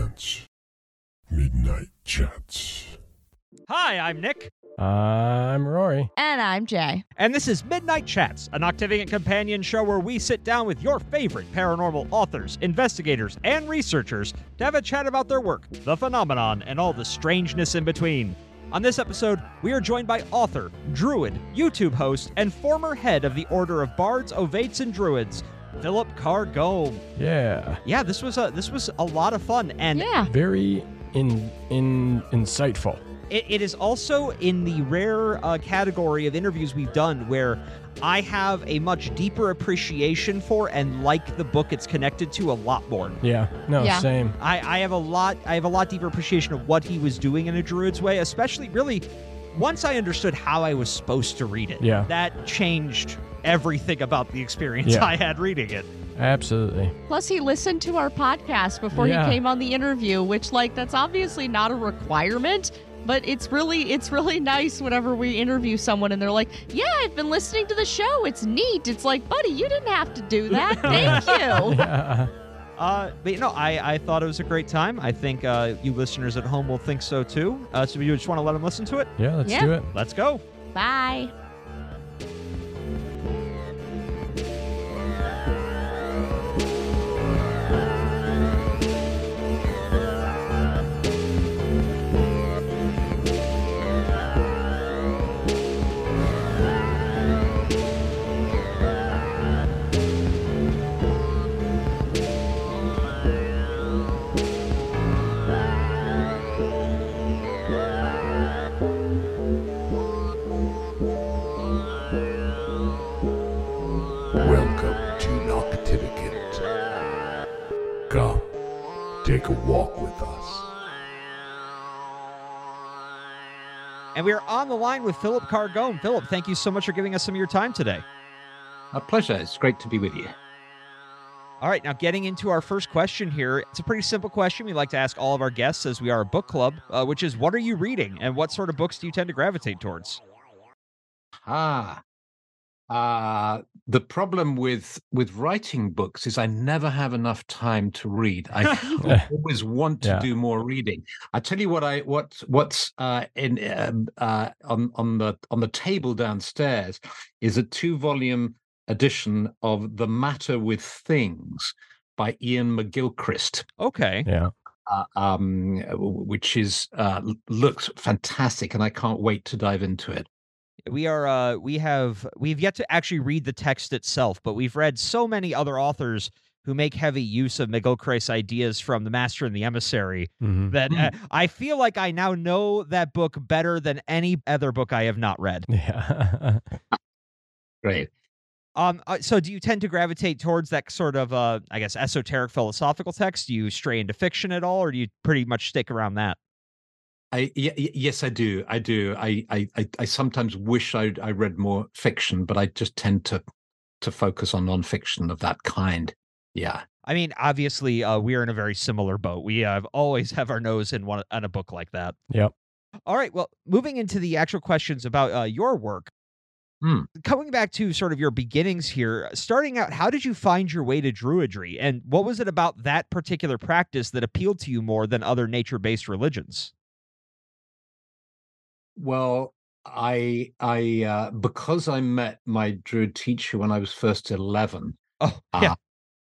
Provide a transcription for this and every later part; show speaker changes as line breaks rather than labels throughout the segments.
presents Midnight Chats.
Hi, I'm Nick, uh,
I'm Rory.
And I'm Jay.
and this is Midnight Chats, an Octavian companion show where we sit down with your favorite paranormal authors, investigators, and researchers to have a chat about their work, the phenomenon, and all the strangeness in between. On this episode, we are joined by author, druid, YouTube host, and former head of the Order of Bards, Ovates, and Druids, Philip Carr-Gomm.
Yeah.
Yeah, this was a this was a lot of fun, and
Yeah.
Very in in insightful.
It, it is also in the rare uh, category of interviews we've done where I have a much deeper appreciation for and like the book it's connected to a lot more.
Yeah. No,
Yeah.
same.
I, I have a lot I have a lot deeper appreciation of what he was doing in a druid's way, especially really once I understood how I was supposed to read it.
Yeah.
That changed everything about the experience
Yeah.
I had reading it.
Absolutely.
Plus, he listened to our podcast before
Yeah.
he came on the interview, which, like, that's obviously not a requirement. But it's really, it's really nice whenever we interview someone and they're like, "Yeah, I've been listening to the show. It's neat." It's like, buddy, you didn't have to do that. Thank you.
Yeah.
Uh, but you know, I, I thought it was a great time. I think uh, you listeners at home will think so too. Uh, so you just want to let them listen to it?
Yeah, let's
Yeah.
do it.
Let's go.
Bye.
And we are on the line with Philip Carr-Gomm. Philip, thank you so much for giving us some of your time today.
A pleasure. It's great to be with you.
All right, now getting into our first question here. It's a pretty simple question we like to ask all of our guests as we are a book club, uh, which is what are you reading and what sort of books do you tend to gravitate towards?
Ah, uh, the problem with with writing books is I never have enough time to read. I always want to
Yeah.
do more reading. I tell you what I what what's uh, in um, uh, on on the on the table downstairs is a two volume edition of The Matter with Things by Iain McGilchrist.
Okay.
Yeah.
uh, um, which is uh, looks fantastic, and I can't wait to dive into it.
We are uh we have we've yet to actually read the text itself, but we've read so many other authors who make heavy use of McGilchrist's ideas from The Master and the Emissary
hmm
that uh, I feel like I now know that book better than any other book I have not read.
Yeah.
Great.
Um, uh, so do you tend to gravitate towards that sort of, uh, I guess, esoteric philosophical text? Do you stray into fiction at all, or do you pretty much stick around that?
I y- y- yes, I do. I do. I I I, I sometimes wish I I read more fiction, but I just tend to to focus on nonfiction of that kind. Yeah.
I mean, obviously, uh, we are in a very similar boat. We have always have our nose in one on a book like that.
Yep.
All right. Well, moving into the actual questions about uh, your work.
Hmm.
Coming back to sort of your beginnings here, starting out, how did you find your way to druidry, and what was it about that particular practice that appealed to you more than other nature-based religions?
Well, I I uh, because I met my druid teacher when I was first eleven.
Oh, yeah.
uh,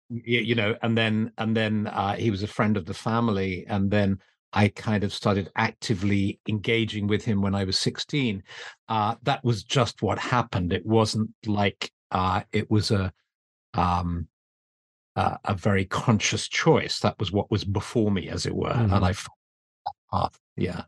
you know and then and then uh, he was a friend of the family and then i kind of started actively engaging with him when i was 16 uh, that was just what happened it wasn't like uh, it was a um, uh, a very conscious choice that was what was before me as it were
Mhm.
and i followed that path yeah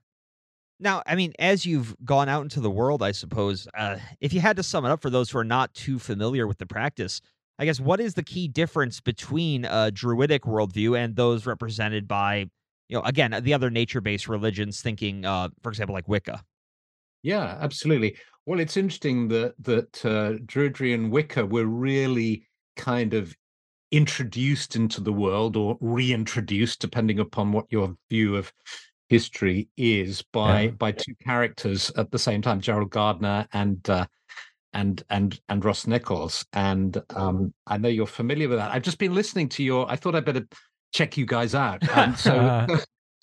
Now, I mean, as you've gone out into the world, I suppose, uh, if you had to sum it up for those who are not too familiar with the practice, I guess what is the key difference between a druidic worldview and those represented by, you know, again, the other nature-based religions, thinking, uh, for example, like Wicca?
Yeah, absolutely. Well, it's interesting that that uh, Druidry and Wicca were really kind of introduced into the world or reintroduced, depending upon what your view of history is, by
Yeah.
by two characters at the same time, Gerald Gardner and uh, and and and Ross Nichols. And um, I know you're familiar with that. I've just been listening to your. I thought I'd better check you guys out. And so,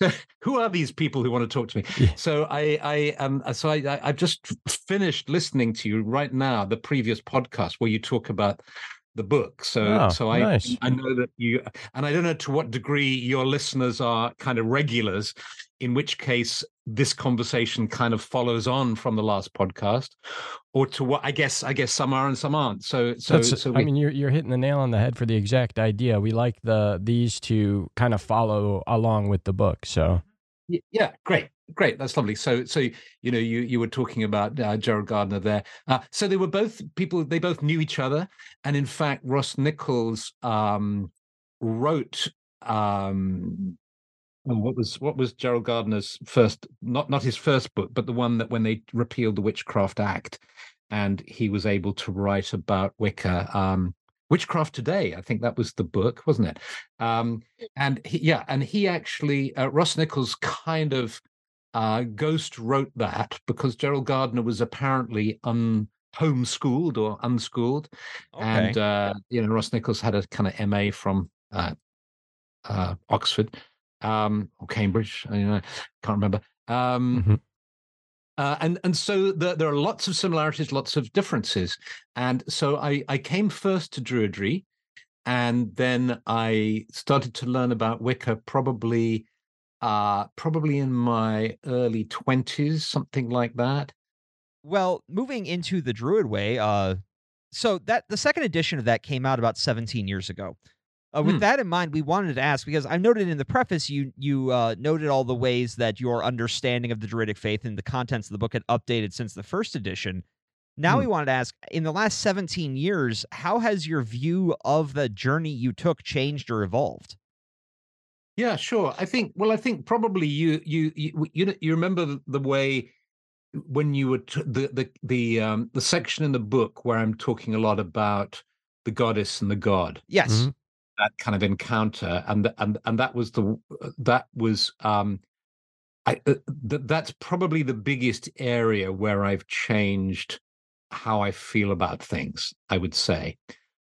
who are these people who want to talk to me?
Yeah.
So I, I, um, so I, I, I've just finished listening to you right now, the previous podcast where you talk about the book. So,
Oh,
so I,
nice.
I know that you, and I don't know to what degree your listeners are kind of regulars. In which case, this conversation kind of follows on from the last podcast, or to what I guess, I guess some are and some aren't. So, so,
That's,
so
I mean, you're you're hitting the nail on the head for the exact idea. We like the these to kind of follow along with the book. So
Yeah, great, great. That's lovely. So, so you know, you you were talking about uh, Gerald Gardner there. Uh, so they were both people. They both knew each other, and in fact, Ross Nichols um, wrote. Um, oh, what was what was Gerald Gardner's first? Not not his first book, but the one that when they repealed the Witchcraft Act, and he was able to write about Wicca. Um, Witchcraft Today, I think that was the book, wasn't it? Um, and he, yeah, and he actually uh, Ross Nichols kind of uh, ghost wrote that because Gerald Gardner was apparently un homeschooled or unschooled, and uh, you know Ross Nichols had a kind of MA from uh, uh, Oxford um, or Cambridge, I don't know, can't remember. Um,
Mhm.
uh, and and so the, there are lots of similarities, lots of differences, and so I I came first to Druidry, and then I started to learn about Wicca probably uh probably in my early 20s something like that
Well, moving into the Druid Way, uh, so that the second edition of that came out about 17 years ago. Uh, with
Hmm.
that in mind, we wanted to ask because I noted in the preface you you uh, noted all the ways that your understanding of the Druidic faith and the contents of the book had updated since the first edition. Now
Hmm.
we wanted to ask: in the last 17 years, how has your view of the journey you took changed or evolved?
yeah sure i think well i think probably you you you you, you remember the, the way when you were t- the the the um the section in the book where i'm talking a lot about the goddess and the god
Yes.
Mhm.
That kind of encounter and and and that was the that was um i uh, th- that's probably the biggest area where i've changed how i feel about things i would say.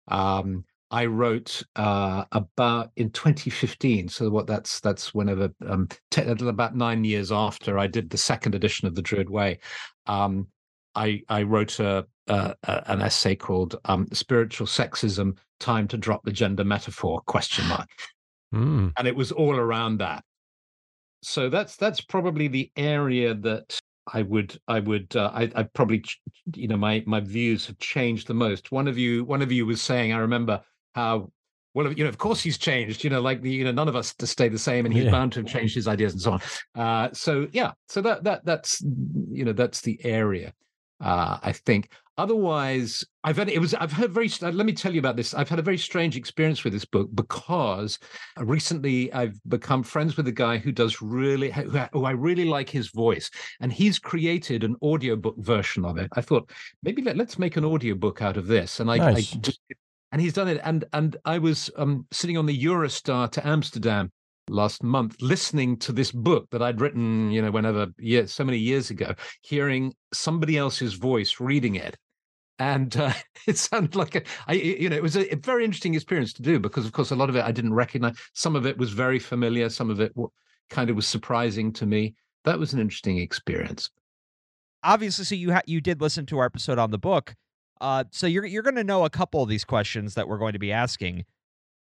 Um i wrote uh about in 2015 so what that's that's whenever um te- about 9 years after i did the second edition of the druid way um i i wrote a, a, a an essay called um spiritual sexism time to drop the gender metaphor question mark.
Mm.
and it was all around that. So that's that's probably the area that i would i would uh, i i probably you know my my views have changed the most. One of you one of you was saying i remember how well you know of course he's changed you know like the you know none of us to stay the same and he's
Yeah.
bound to have changed his ideas and so on. Uh so yeah so that that that's you know that's the area uh i think. Otherwise i've had it was i've had very let me tell you about this. I've had a very strange experience with this book because recently i've become friends with a guy who does really who, who i really like his voice and he's created an audiobook version of it. I thought maybe let, let's make an audiobook out of this and i,
Nice.
I just and he's done it and and i was um sitting on the eurostar to amsterdam last month listening to this book that i'd written you know whenever yeah, so many years ago hearing somebody else's voice reading it and uh, it sounded like a, I, you know, it was a, a very interesting experience to do because, of course, a lot of it I didn't recognize. Some of it was very familiar. Some of it kind of was surprising to me. That was an interesting experience.
obviously so you ha- you did listen to our episode on the book uh, so you're you're going to know a couple of these questions that we're going to be asking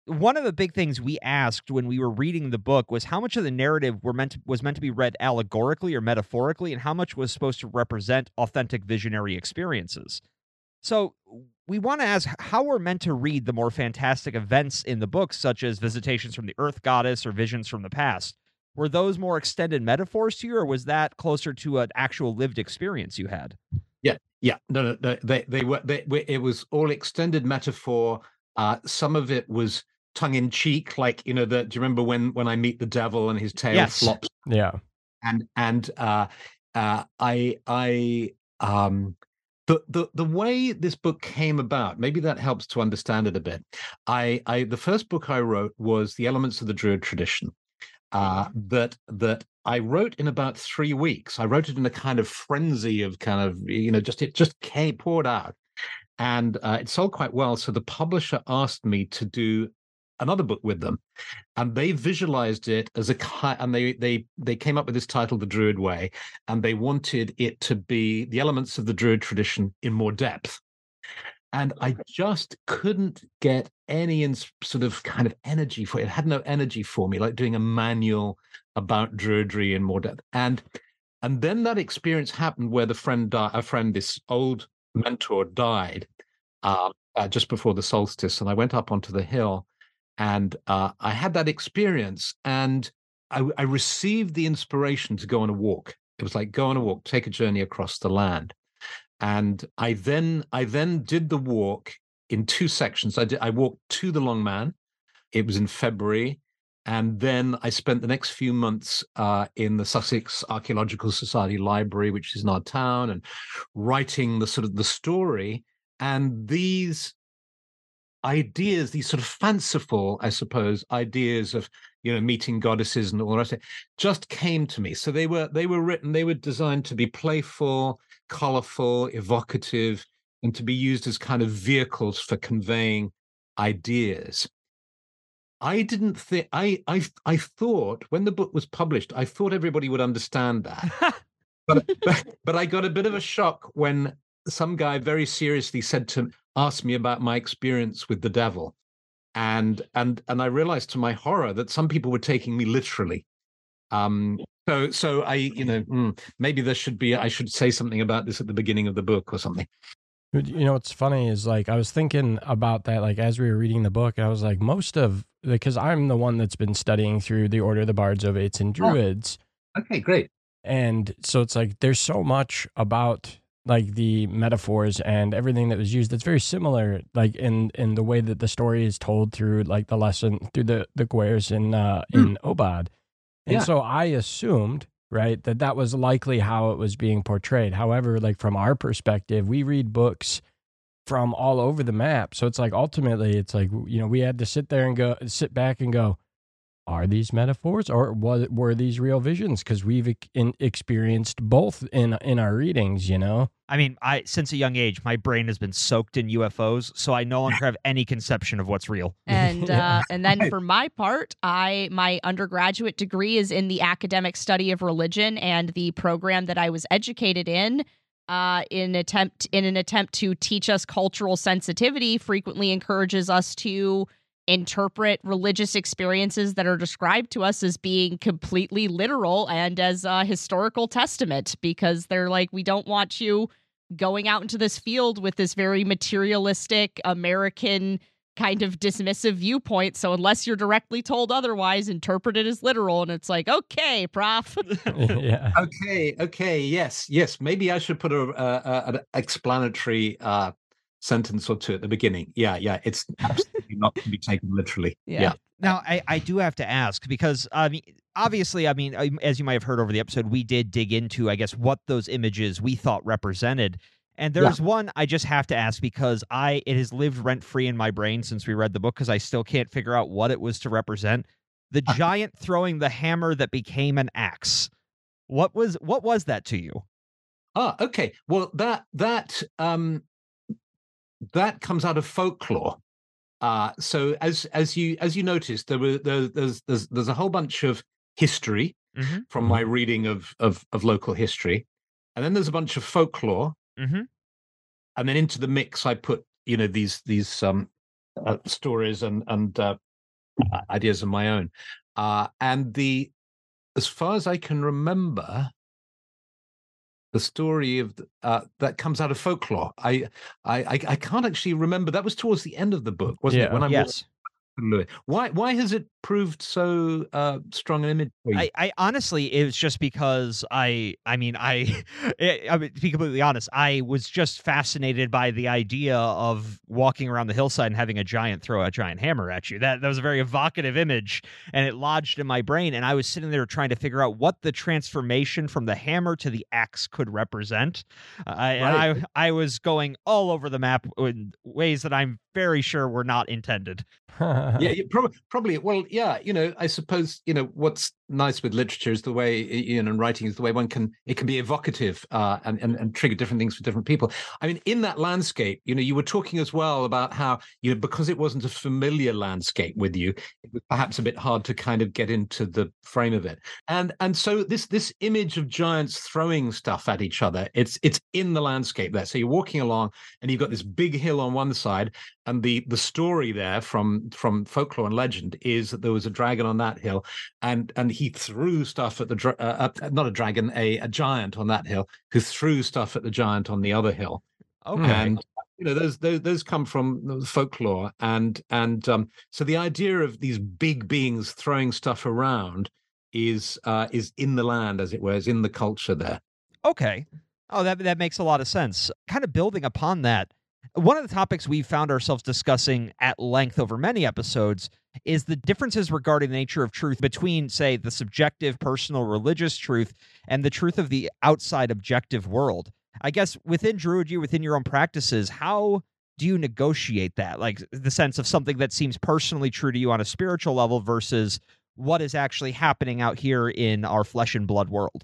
one of the big things we asked when we were reading the book was how much of the narrative were meant to, was meant to be read allegorically or metaphorically and how much was supposed to represent authentic visionary experiences so we want to ask how we're meant to read the more fantastic events in the book such as visitations from the earth goddess or visions from the past were those more extended metaphors to you or was that closer to an actual lived experience you had
Yeah, no, no, no they they were they, it was all extended metaphor. Uh, some of it was tongue in cheek, like you know, the do you remember when when I meet the devil and his tail
Yes.
flops
Yeah.
and and uh, uh, I I um the the the way this book came about maybe that helps to understand it a bit. I I the first book I wrote was the elements of the Druid tradition. Uh, that that I wrote in about three weeks. I wrote it in a kind of frenzy of kind of you know just it just came poured out, and uh, it sold quite well. So the publisher asked me to do another book with them, and they visualized it as a and they they they came up with this title, The Druid Way, and they wanted it to be the elements of the Druid tradition in more depth. And I just couldn't get any ins- sort of kind of energy for it. It had no energy for me, like doing a manual about Druidry in more depth. And and then that experience happened where the friend died, a friend, this old mentor died uh, uh, just before the solstice. And I went up onto the hill and uh, I had that experience and I, I received the inspiration to go on a walk. It was like go on a walk, take a journey across the land. And I then I then did the walk in two sections. I did I walked to the Long Man. It was in February. And then I spent the next few months uh, in the Sussex Archaeological Society Library, which is in our town, and writing the sort of the story. And these ideas, these sort of fanciful, I suppose, ideas of you know meeting goddesses and all the rest of it, just came to me. So they were they were written, they were designed to be playful, colorful, evocative, and to be used as kind of vehicles for conveying ideas. I didn't think I I I thought when the book was published, I thought everybody would understand that. but, but but I got a bit of a shock when some guy very seriously said to ask me about my experience with the devil. And and and I realized to my horror that some people were taking me literally. Um so so I, you know, mm, maybe there should be I should say something about this at the beginning of the book or something.
You know what's funny is like I was thinking about that like as we were reading the book, I was like most of because I'm the one that's been studying through the Order of the Bards, of Ovates, and Druids.
Oh, okay, great.
And so it's like there's so much about like the metaphors and everything that was used that's very similar like in in the way that the story is told through like the lesson through the the Gwers in uh mm. in OBOD. And yeah. so I assumed right? That that was likely how it was being portrayed. However, like from our perspective, we read books from all over the map. So it's like ultimately it's like you know, we had to sit there and go sit back and go, are these metaphors or was, were these real visions? Because we've in, experienced both in in our readings you know?
I mean i since a young age my brain has been soaked in ufos so i no longer have any conception of what's real.
And uh, and then for my part i my undergraduate degree is in the academic study of religion and the program that i was educated in uh, in attempt in an attempt to teach us cultural sensitivity frequently encourages us to interpret religious experiences that are described to us as being completely literal and as a historical testament because they're like we don't want you going out into this field with this very materialistic american kind of dismissive viewpoint. So unless you're directly told otherwise interpret it as literal. And it's like okay prof.
Yeah.
Okay okay yes yes. Maybe i should put a, a, a an explanatory uh sentence or two at the beginning. Yeah, yeah, it's absolutely not to be taken literally. Yeah. yeah.
Now, I, I do have to ask because I mean, obviously, I mean, as you might have heard over the episode, we did dig into, I guess, what those images we thought represented. And there's yeah. one I just have to ask because I it has lived rent free in my brain since we read the book because I still can't figure out what it was to represent. The giant throwing the hammer that became an axe. What was what was that to you?
Ah, okay. Well, that that um that comes out of folklore. Uh, so as as you as you noticed, there were there, there's there's there's a whole bunch of history mm-hmm. from my reading of, of of local history, and then there's a bunch of folklore,
mm-hmm.
and then into the mix I put you know these these um uh, stories and and uh, ideas of my own, uh, and the as far as I can remember, the story of uh, that comes out of folklore. I, I I can't actually remember. That was towards the end of the book, wasn't
yeah.
it? When
I'm yes.
Why why has it proved so uh, strong an image?
I, I honestly, it was just because I I mean I, it, I mean, to be completely honest, I was just fascinated by the idea of walking around the hillside and having a giant throw a giant hammer at you. That that was a very evocative image, and it lodged in my brain. And I was sitting there trying to figure out what the transformation from the hammer to the axe could represent. Uh, right. And I I was going all over the map in ways that I'm very sure were not intended.
yeah, probably, probably. Well, yeah, you know, I suppose you know what's nice with literature is the way you know and writing is the way one can it can be evocative uh, and, and and trigger different things for different people. I mean in that landscape you know you were talking as well about how you know because it wasn't a familiar landscape with you it was perhaps a bit hard to kind of get into the frame of it. And and so this this image of giants throwing stuff at each other it's it's in the landscape there. So you're walking along and you've got this big hill on one side and the the story there from from folklore and legend is that there was a dragon on that hill and and he threw stuff at the uh, uh, not a dragon a, a giant on that hill who threw stuff at the giant on the other hill
Okay.
and you know those those those come from folklore and and um so the idea of these big beings throwing stuff around is uh is in the land as it were is in the culture there
Okay. Oh, that that makes a lot of sense. Kind of building upon that, one of the topics we found ourselves discussing at length over many episodes is the differences regarding the nature of truth between, say, the subjective, personal, religious truth and the truth of the outside objective world. I guess within Druidry, within your own practices, how do you negotiate that? Like the sense of something that seems personally true to you on a spiritual level versus what is actually happening out here in our flesh and blood world.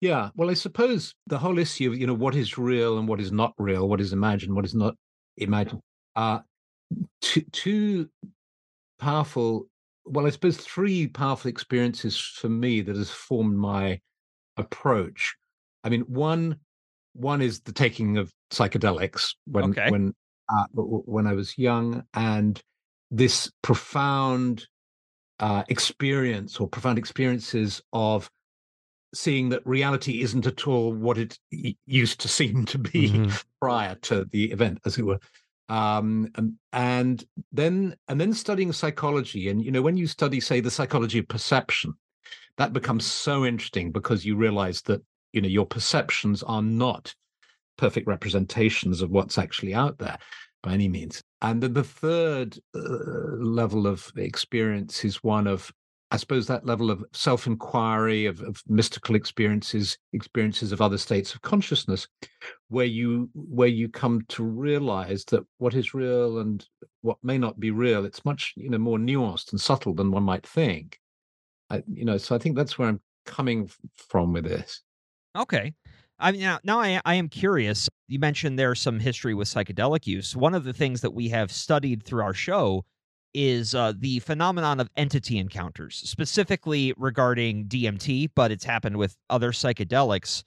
Yeah, well, I suppose the whole issue of you know what is real and what is not real, what is imagined, what is not imagined, uh, are two, two powerful. Well, I suppose three powerful experiences for me that has formed my approach. I mean, one one is the taking of psychedelics when
Okay.
when uh, when I was young, and this profound uh, experience or profound experiences of seeing that reality isn't at all what it used to seem to be
Mhm.
prior to the event, as it were. Um, and, and then and then studying psychology, and you know, when you study, say, the psychology of perception, that becomes so interesting because you realize that you know your perceptions are not perfect representations of what's actually out there by any means. And then the third uh, level of experience is one of, I suppose, that level of self inquiry, of, of mystical experiences, experiences of other states of consciousness, where you where you come to realize that what is real and what may not be real, it's much you know more nuanced and subtle than one might think. I, you know, so I think that's where I'm coming from with this.
Okay. I mean, now, now I, I am curious. You mentioned there's some history with psychedelic use. One of the things that we have studied through our show is uh, the phenomenon of entity encounters, specifically regarding DMT, but it's happened with other psychedelics.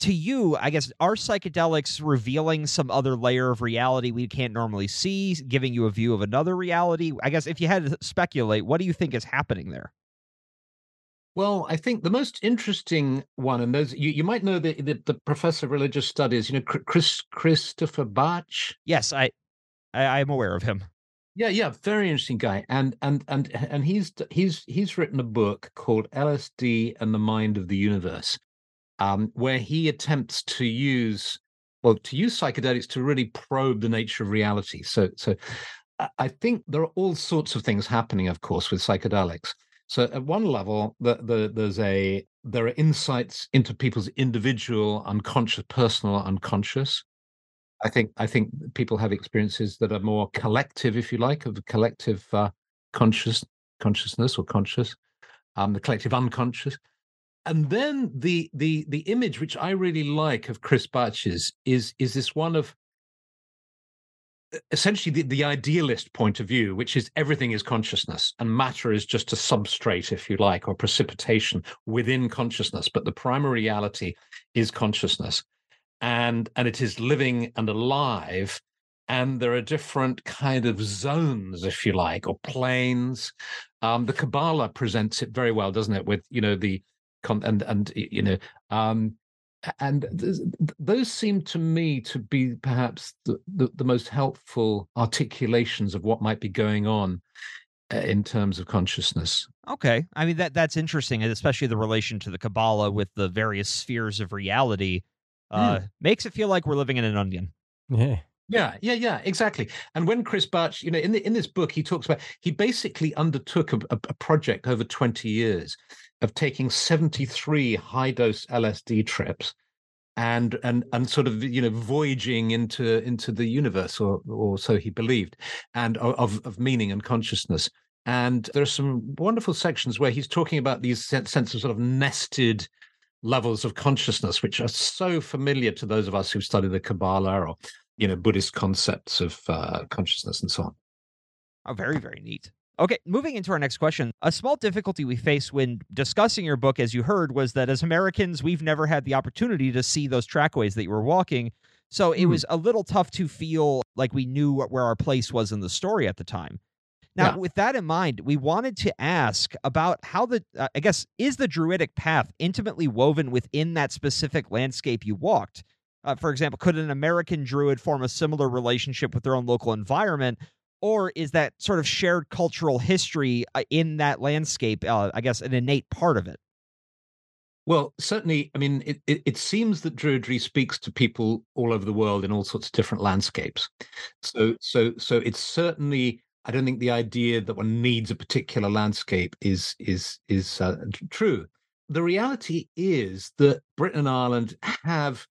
To you, I guess, are psychedelics revealing some other layer of reality we can't normally see, giving you a view of another reality? I guess if you had to speculate, what do you think is happening there?
Well, I think the most interesting one, and those you, you might know the, the the professor of religious studies, you know, Chris Chris- Christopher Bache.
Yes, I, I I'm aware of him.
Yeah, yeah, very interesting guy, and and and and he's he's he's written a book called LSD and the Mind of the Universe, um, where he attempts to use well to use psychedelics to really probe the nature of reality. So so I- think there are all sorts of things happening, of course, with psychedelics. So at one level, the, the, there's a there are insights into people's individual unconscious, personal unconscious. I think I think people have experiences that are more collective, if you like, of collective uh, conscious consciousness or conscious, um, the collective unconscious. And then the the the image which I really like of Chris Bache's is is this one of essentially the, the idealist point of view, which is everything is consciousness and matter is just a substrate, if you like, or precipitation within consciousness. But the primary reality is consciousness. And and it is living and alive. And there are different kind of zones, if you like, or planes. Um, the Kabbalah presents it very well, doesn't it? With you know the and and you know um, and th- th- those seem to me to be perhaps the, the, the most helpful articulations of what might be going on uh, in terms of consciousness.
Okay. I mean that that's interesting, especially the relation to the Kabbalah with the various spheres of reality. Uh, Makes it feel like we're living in an onion.
Yeah.
Yeah, yeah, yeah, exactly. And when Chris Bache, you know, in the, in this book, he talks about he basically undertook a, a, a project over twenty years of taking seventy three high dose LSD trips and and and sort of you know voyaging into into the universe or or so he believed and of of meaning and consciousness And there are some wonderful sections where he's talking about these sense of sort of nested levels of consciousness, which are so familiar to those of us who study the Kabbalah or, you know, Buddhist concepts of uh, consciousness and so on.
Oh, very, very neat. Okay, moving into our next question. A small difficulty we face when discussing your book, as you heard, was that as Americans, we've never had the opportunity to see those trackways that you were walking. So it mm. was a little tough to feel like we knew where our place was in the story at the time. Now, yeah. with that in mind, we wanted to ask about how the, uh, I guess, is the Druidic path intimately woven within that specific landscape you walked? Uh, for example, could an American Druid form a similar relationship with their own local environment? Or is that sort of shared cultural history uh, in that landscape, uh, I guess, an innate part of it?
Well, certainly, I mean, it, it, it, seems that Druidry speaks to people all over the world in all sorts of different landscapes. So, so, so it's certainly I don't think the idea that one needs a particular landscape is is is uh, true. The reality is that Britain and Ireland have,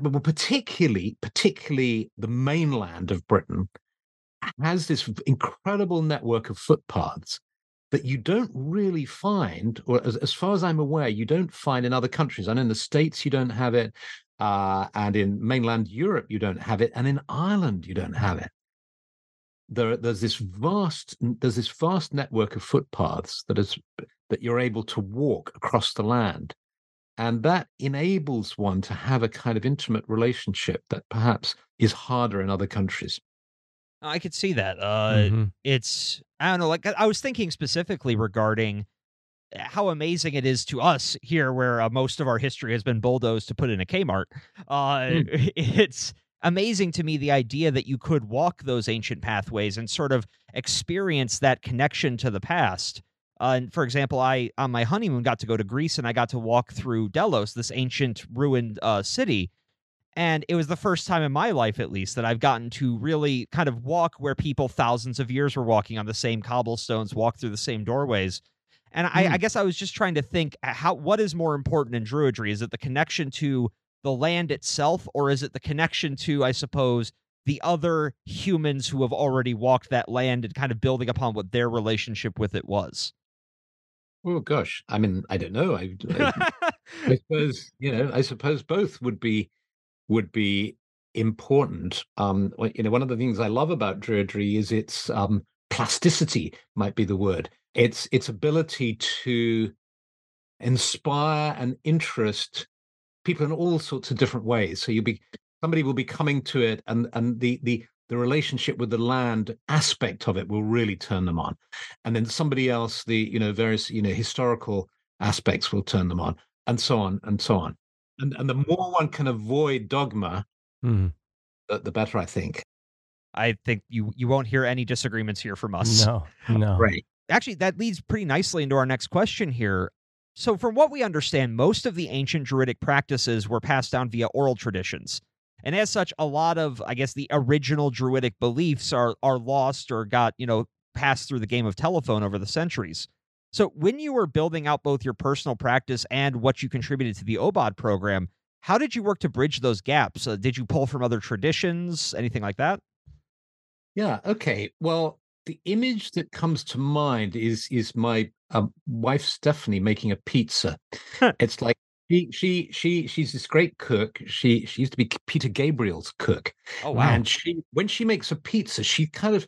well, particularly particularly the mainland of Britain, has this incredible network of footpaths that you don't really find, or as, as far as I'm aware, you don't find in other countries. And in the States, you don't have it, uh, and in mainland Europe, you don't have it, and in Ireland, you don't have it there, there's this vast there's this vast network of footpaths that is that you're able to walk across the land and that enables one to have a kind of intimate relationship that perhaps is harder in other countries
i could see that uh, mm-hmm. it's i don't know like i was thinking specifically regarding how amazing it is to us here where uh, most of our history has been bulldozed to put in a kmart uh, mm. it's amazing to me the idea that you could walk those ancient pathways and sort of experience that connection to the past. Uh, and for example, I on my honeymoon got to go to Greece and I got to walk through Delos, this ancient ruined uh, city. And it was the first time in my life, at least, that I've gotten to really kind of walk where people thousands of years were walking on the same cobblestones, walk through the same doorways. And I, I hmm. guess I was just trying to think uh, how what is more important in Druidry? Is it the connection to the land itself, or is it the connection to, I suppose, the other humans who have already walked that land and kind of building upon what their relationship with it was?
Oh gosh, I mean, I don't know. I, I, I suppose you know. I suppose both would be would be important. Um, you know, one of the things I love about Druidry is its um, plasticity. Might be the word. Its its ability to inspire an interest people in all sorts of different ways. So you'll be somebody will be coming to it, and and the the the relationship with the land aspect of it will really turn them on, and then somebody else, the you know various you know historical aspects will turn them on, and so on and so on. And and the more one can avoid dogma, mm. the, the better, I think.
I think you you won't hear any disagreements here from us.
No, no.
Right.
Actually, that leads pretty nicely into our next question here. So, from what we understand, most of the ancient Druidic practices were passed down via oral traditions. And as such, a lot of, I guess, the original Druidic beliefs are, are lost or got, you know, passed through the game of telephone over the centuries. So, when you were building out both your personal practice and what you contributed to the OBOD program, how did you work to bridge those gaps? Uh, did you pull from other traditions, anything like that?
Yeah. Okay. Well, the image that comes to mind is is my uh, wife Stephanie making a pizza. it's like she she she she's this great cook. She she used to be Peter Gabriel's cook.
Oh wow!
And she when she makes a pizza, she kind of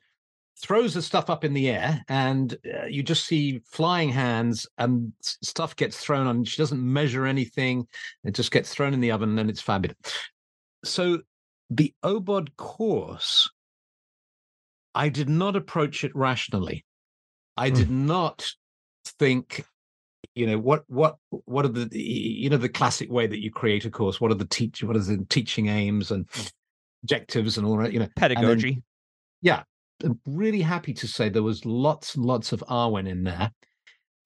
throws the stuff up in the air, and uh, you just see flying hands, and stuff gets thrown on. She doesn't measure anything; it just gets thrown in the oven, and it's fabulous. So the OBOD course I did not approach it rationally. I did mm. not think, you know, what what what are the you know the classic way that you create a course? What are the teach what are the teaching aims and objectives and all that? You know,
pedagogy. Then,
yeah, I'm really happy to say there was lots and lots of Awen in there,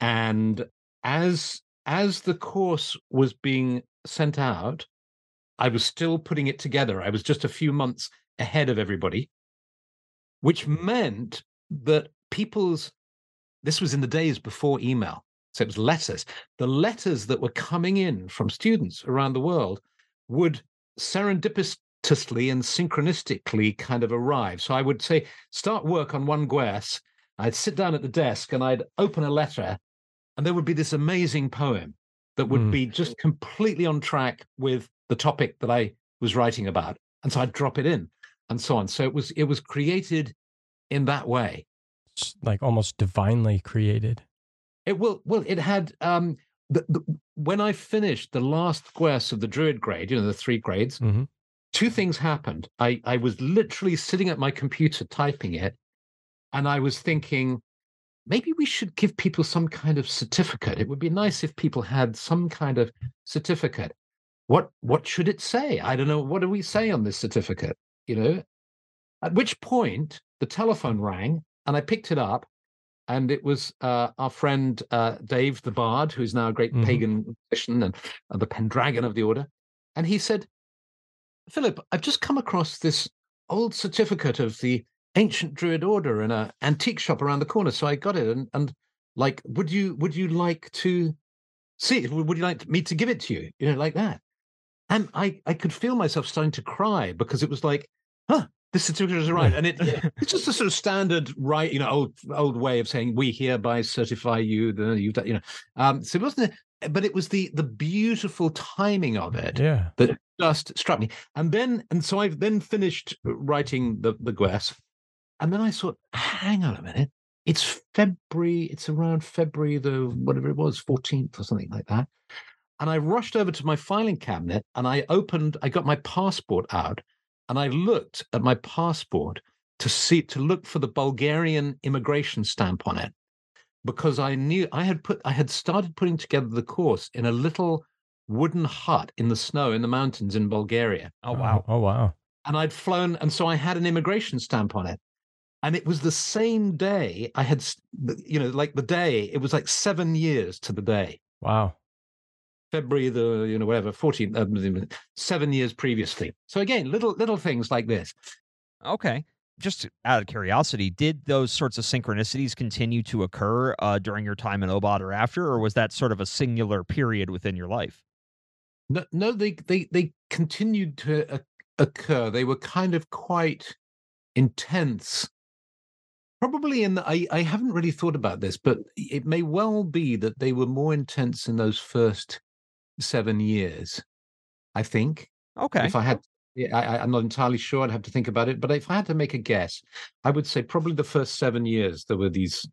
and as as the course was being sent out, I was still putting it together. I was just a few months ahead of everybody which meant that people's this was in the days before email so it was letters. The letters that were coming in from students around the world would serendipitously and synchronistically kind of arrive. So i would say start work on one guess. I'd sit down at the desk and I'd open a letter, and there would be this amazing poem that would
Mm.
be just completely on track with the topic that I was writing about, and so I'd drop it in, and so on. So it was it was created in that way.
It's like almost divinely created.
It will well, it had um the, the, when I finished the last quest of the Druid grade, you know, the three grades,
Mhm.
two things happened. I, I was literally sitting at my computer typing it, and I was thinking, maybe we should give people some kind of certificate. It would be nice if people had some kind of certificate. What what should it say? I don't know. What do we say on this certificate? You know? At which point the telephone rang and I picked it up, and it was uh, our friend uh, Dave the Bard, who's now a great
Mhm.
pagan musician and uh, the Pendragon of the Order. And he said, Philip, I've just come across this old certificate of the ancient Druid Order in an antique shop around the corner. So I got it, and and like, would you would you like to see it? Would you like me to give it to you? You know, like that. And I I could feel myself starting to cry because it was like, huh, this certificate is right, and it it's just a sort of standard right, you know, old old way of saying we hereby certify you. The you've done, you know. Um, so it wasn't, a, but it was the the beautiful timing of it
Yeah.
that just struck me. And then, and so I've then finished writing the the Gwers, and then I thought, hang on a minute, it's February, it's around February the whatever it was, fourteenth or something like that. And I rushed over to my filing cabinet and I opened, I got my passport out, and I looked at my passport to see to look for the Bulgarian immigration stamp on it because I knew I had put I had started putting together the course in a little wooden hut in the snow in the mountains in Bulgaria.
Oh wow.
Oh, wow.
And I'd flown, and so I had an immigration stamp on it. And it was the same day I had, you know, like the day, it was like seven years to the day.
Wow.
February the, you know, whatever, 14, uh, seven years previously. So again, little little things like this.
Okay. Just out of curiosity, did those sorts of synchronicities continue to occur uh, during your time in OBOD or after, or was that sort of a singular period within your life?
No, no, they they they continued to uh, occur. They were kind of quite intense. Probably in the, I I haven't really thought about this, but it may well be that they were more intense in those first seven years. I think
Okay.
if I had, yeah, I, I'm not entirely sure. I'd have to think about it. But if I had to make a guess, I would say probably the first seven years there were these,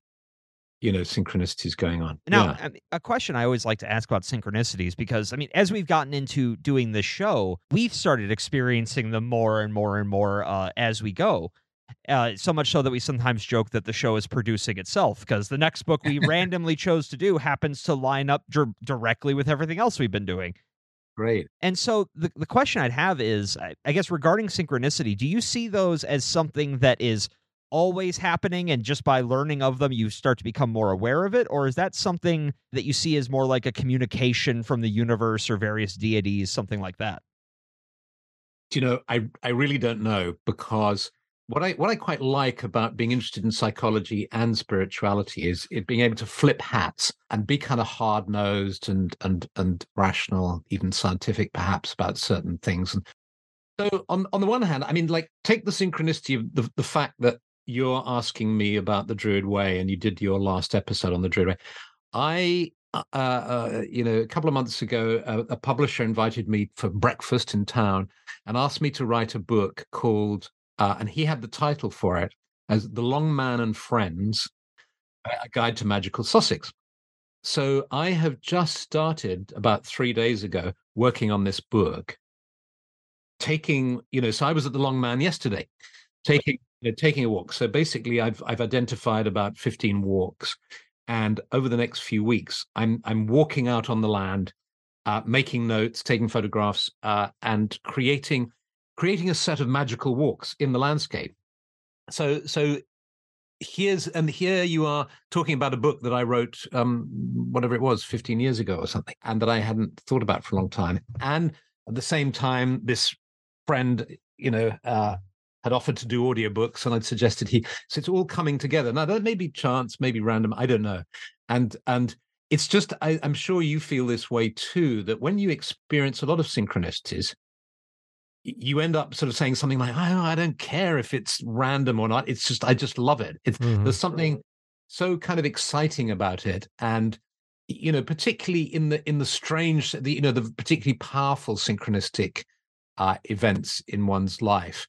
you know, synchronicities going on.
Now,
Yeah.
A question I always like to ask about synchronicities because, I mean, as we've gotten into doing this show, we've started experiencing them more and more and more uh, as we go. Uh, so much so that we sometimes joke that the show is producing itself because the next book we randomly chose to do happens to line up dir- directly with everything else we've been doing.
great.
And so the, the question I'd have is, I, I guess, regarding synchronicity, do you see those as something that is always happening and just by learning of them, you start to become more aware of it? Or is that something that you see as more like a communication from the universe or various deities, something like that?
Do you know, I I really don't know because what I what I quite like about being interested in psychology and spirituality is it being able to flip hats and be kind of hard nosed and and and rational, even scientific perhaps about certain things. And so on on the one hand, I mean, like take the synchronicity of the the fact that you're asking me about the Druid Way and you did your last episode on the Druid Way. I uh, uh, you know, a couple of months ago, a, a publisher invited me for breakfast in town and asked me to write a book called, uh, and he had the title for it as The Long Man and Friends A Guide to Magical Sussex. So I have just started about three days ago working on this book, taking, you know, so I was at the Long Man yesterday, taking, you know, taking a walk. So basically, I've I've identified about 15 walks. And over the next few weeks, I'm I'm walking out on the land, uh, making notes, taking photographs, uh, and creating creating a set of magical walks in the landscape. So so here's and here you are talking about a book that I wrote, um, whatever it was, 15 years ago or something, and that I hadn't thought about for a long time. And at the same time, this friend, you know, uh, had offered to do audiobooks and I'd suggested he so it's all coming together. Now that may be chance, maybe random, I don't know. And and it's just I, I'm sure you feel this way too, that when you experience a lot of synchronicities, you end up sort of saying something like, oh, I don't care if it's random or not. It's just I just love it. It's
Mhm.
there's something so kind of exciting about it, and you know, particularly in the in the strange, the you know, the particularly powerful synchronistic uh, events in one's life.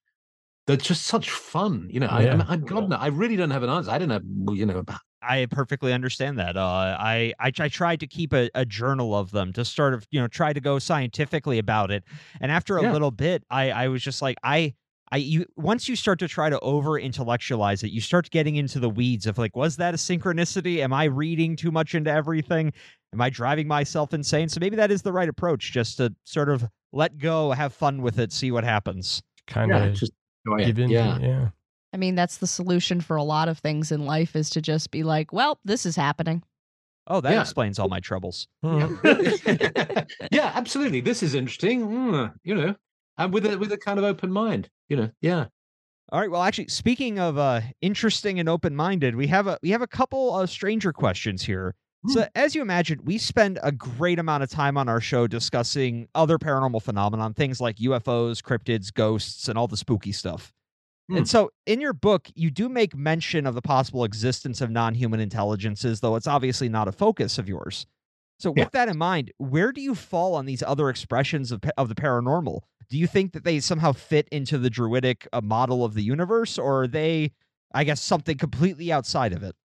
They're just such fun, you know. I,
Yeah.
I, I, God, no, I really don't have an answer. I don't know, you know, about
I perfectly understand that. Uh, I, I I tried to keep a, a journal of them to sort of you know try to go scientifically about it, and after a
Yeah.
little bit, I I was just like I. I you once you start to try to over intellectualize it, you start getting into the weeds of like, was that a synchronicity? Am I reading too much into everything? Am I driving myself insane? So maybe that is the right approach, just to sort of let go, have fun with it, see what happens.
Kind
yeah,
of
just
give in.
Yeah.
yeah.
I mean, that's the solution for a lot of things in life is to just be like, well, this is happening.
Oh, that
Yeah.
explains all my troubles.
Yeah, absolutely. This is interesting. Mm, you know, and with a with a kind of open mind. You know, yeah.
All right. Well, actually, speaking of uh, interesting and open-minded, we have a we have a couple of stranger questions here. So, as you imagine, we spend a great amount of time on our show discussing other paranormal phenomenon, things like UFOs, cryptids, ghosts, and all the spooky stuff.
Hmm.
And so, in your book, you do make mention of the possible existence of non-human intelligences, though it's obviously not a focus of yours. So, with
Yeah.
that in mind, where do you fall on these other expressions of of the paranormal? Do you think that they somehow fit into the druidic uh, model of the universe, or are they, I guess, something completely outside of it?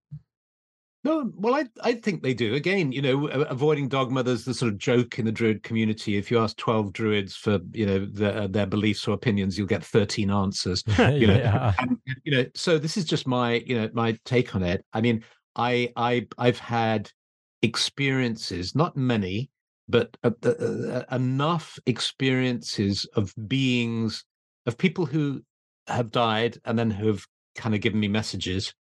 No, well, I I think they do. Again, you know, avoiding dogma. There's the sort of joke in the druid community. If you ask twelve druids for you know their, their beliefs or opinions, you'll get thirteen answers. You know,
yeah.
and, you know. So this is just my you know my take on it. I mean, I I I've had experiences, not many, but uh, uh, uh, enough experiences of beings of people who have died and then who have kind of given me messages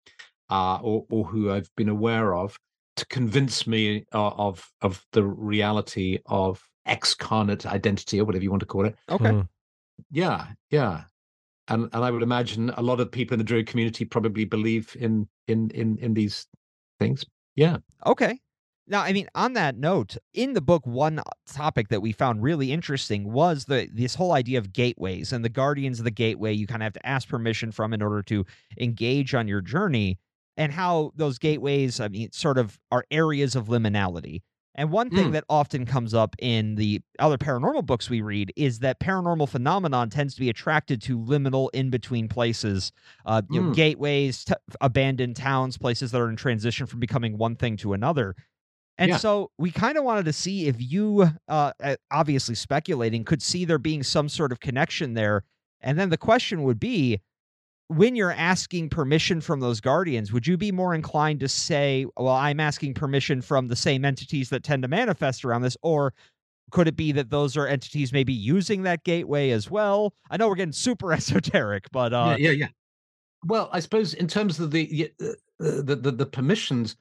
uh, or, or who I've been aware of to convince me uh, of of the reality of excarnate identity or whatever you want to call it.
Okay.
Hmm.
Yeah, yeah, and and I would imagine a lot of people in the Druid community probably believe in in in in these things. Yeah,
Okay. Now, I mean, on that note, in the book, one topic that we found really interesting was the this whole idea of gateways and the guardians of the gateway. You kind of have to ask permission from in order to engage on your journey, and how those gateways, I mean, sort of are areas of liminality. And one thing
Mm.
that often comes up in the other paranormal books we read is that paranormal phenomenon tends to be attracted to liminal in between places, uh, you know,
Mm.
gateways, t- abandoned towns, places that are in transition from becoming one thing to another. And
Yeah.
so we kind of wanted to see if you, uh, uh, obviously speculating, could see there being some sort of connection there. And then the question would be when you're asking permission from those guardians, would you be more inclined to say, well, I'm asking permission from the same entities that tend to manifest around this? Or could it be that those are entities maybe using that gateway as well? I know we're getting super esoteric, but uh,
yeah, yeah, yeah. Well, I suppose in terms of the uh, the the, the permissions,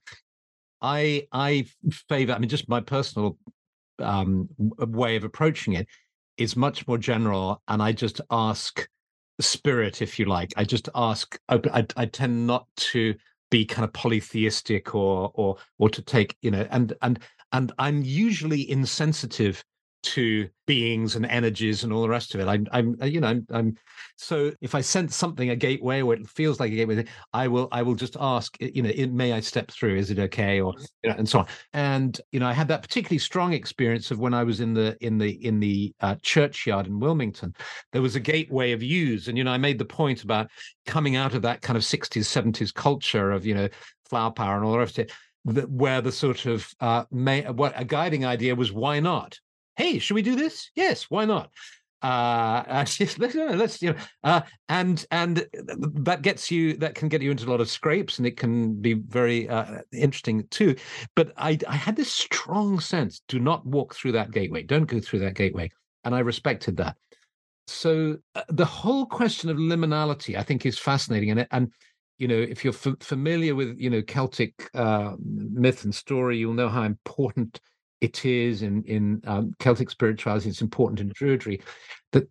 I I favor. I mean, just my personal um, way of approaching it is much more general, and I just ask spirit, if you like. I just ask. I, I, I tend not to be kind of polytheistic or or or to take you know, and and and I'm usually insensitive to beings and energies and all the rest of it. I'm, I'm, uh, you know, I'm, I'm. So if I sense something a gateway or it feels like a gateway, I will, I will just ask, you know, it, may I step through? Is it okay? Or you know, and so on. And you know, I had that particularly strong experience of when I was in the in the in the uh, churchyard in Wilmington. There was a gateway of use, and you know, I made the point about coming out of that kind of 60s, 70s culture of you know flower power and all the rest of it. That where the sort of uh, may, what a guiding idea was, why not? Hey, should we do this? Yes, why not? Uh, let's, let's you know, uh, and and that gets you that can get you into a lot of scrapes, and it can be very uh, interesting too. But I I had this strong sense: do not walk through that gateway. Don't go through that gateway, and I respected that. So uh, the whole question of liminality, I think, is fascinating, and and you know, if you're f- familiar with you know Celtic uh, myth and story, you'll know how important it is in in um, Celtic spirituality. It's important in Druidry that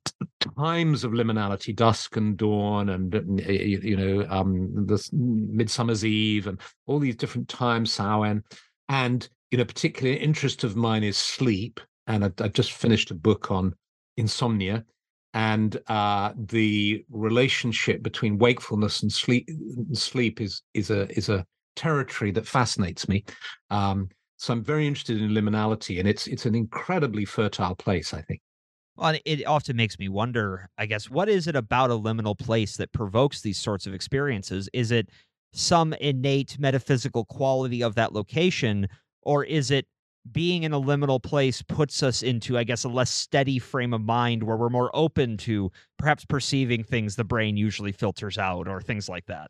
times of liminality, dusk and dawn, and uh, you, know um, the Midsummer's Eve, and all these different times, Samhain, and you know, particularly an interest of mine is sleep, and I've, I've just finished a book on insomnia and uh, the relationship between wakefulness and sleep sleep is is a is a territory that fascinates me. Um, so I'm very interested in liminality, and it's it's an incredibly fertile place. I think.
Well, it often makes me wonder, I guess, what is it about a liminal place that provokes these sorts of experiences? Is it some innate metaphysical quality of that location, or is it being in a liminal place puts us into, I guess, a less steady frame of mind where we're more open to perhaps perceiving things the brain usually filters out or things like that?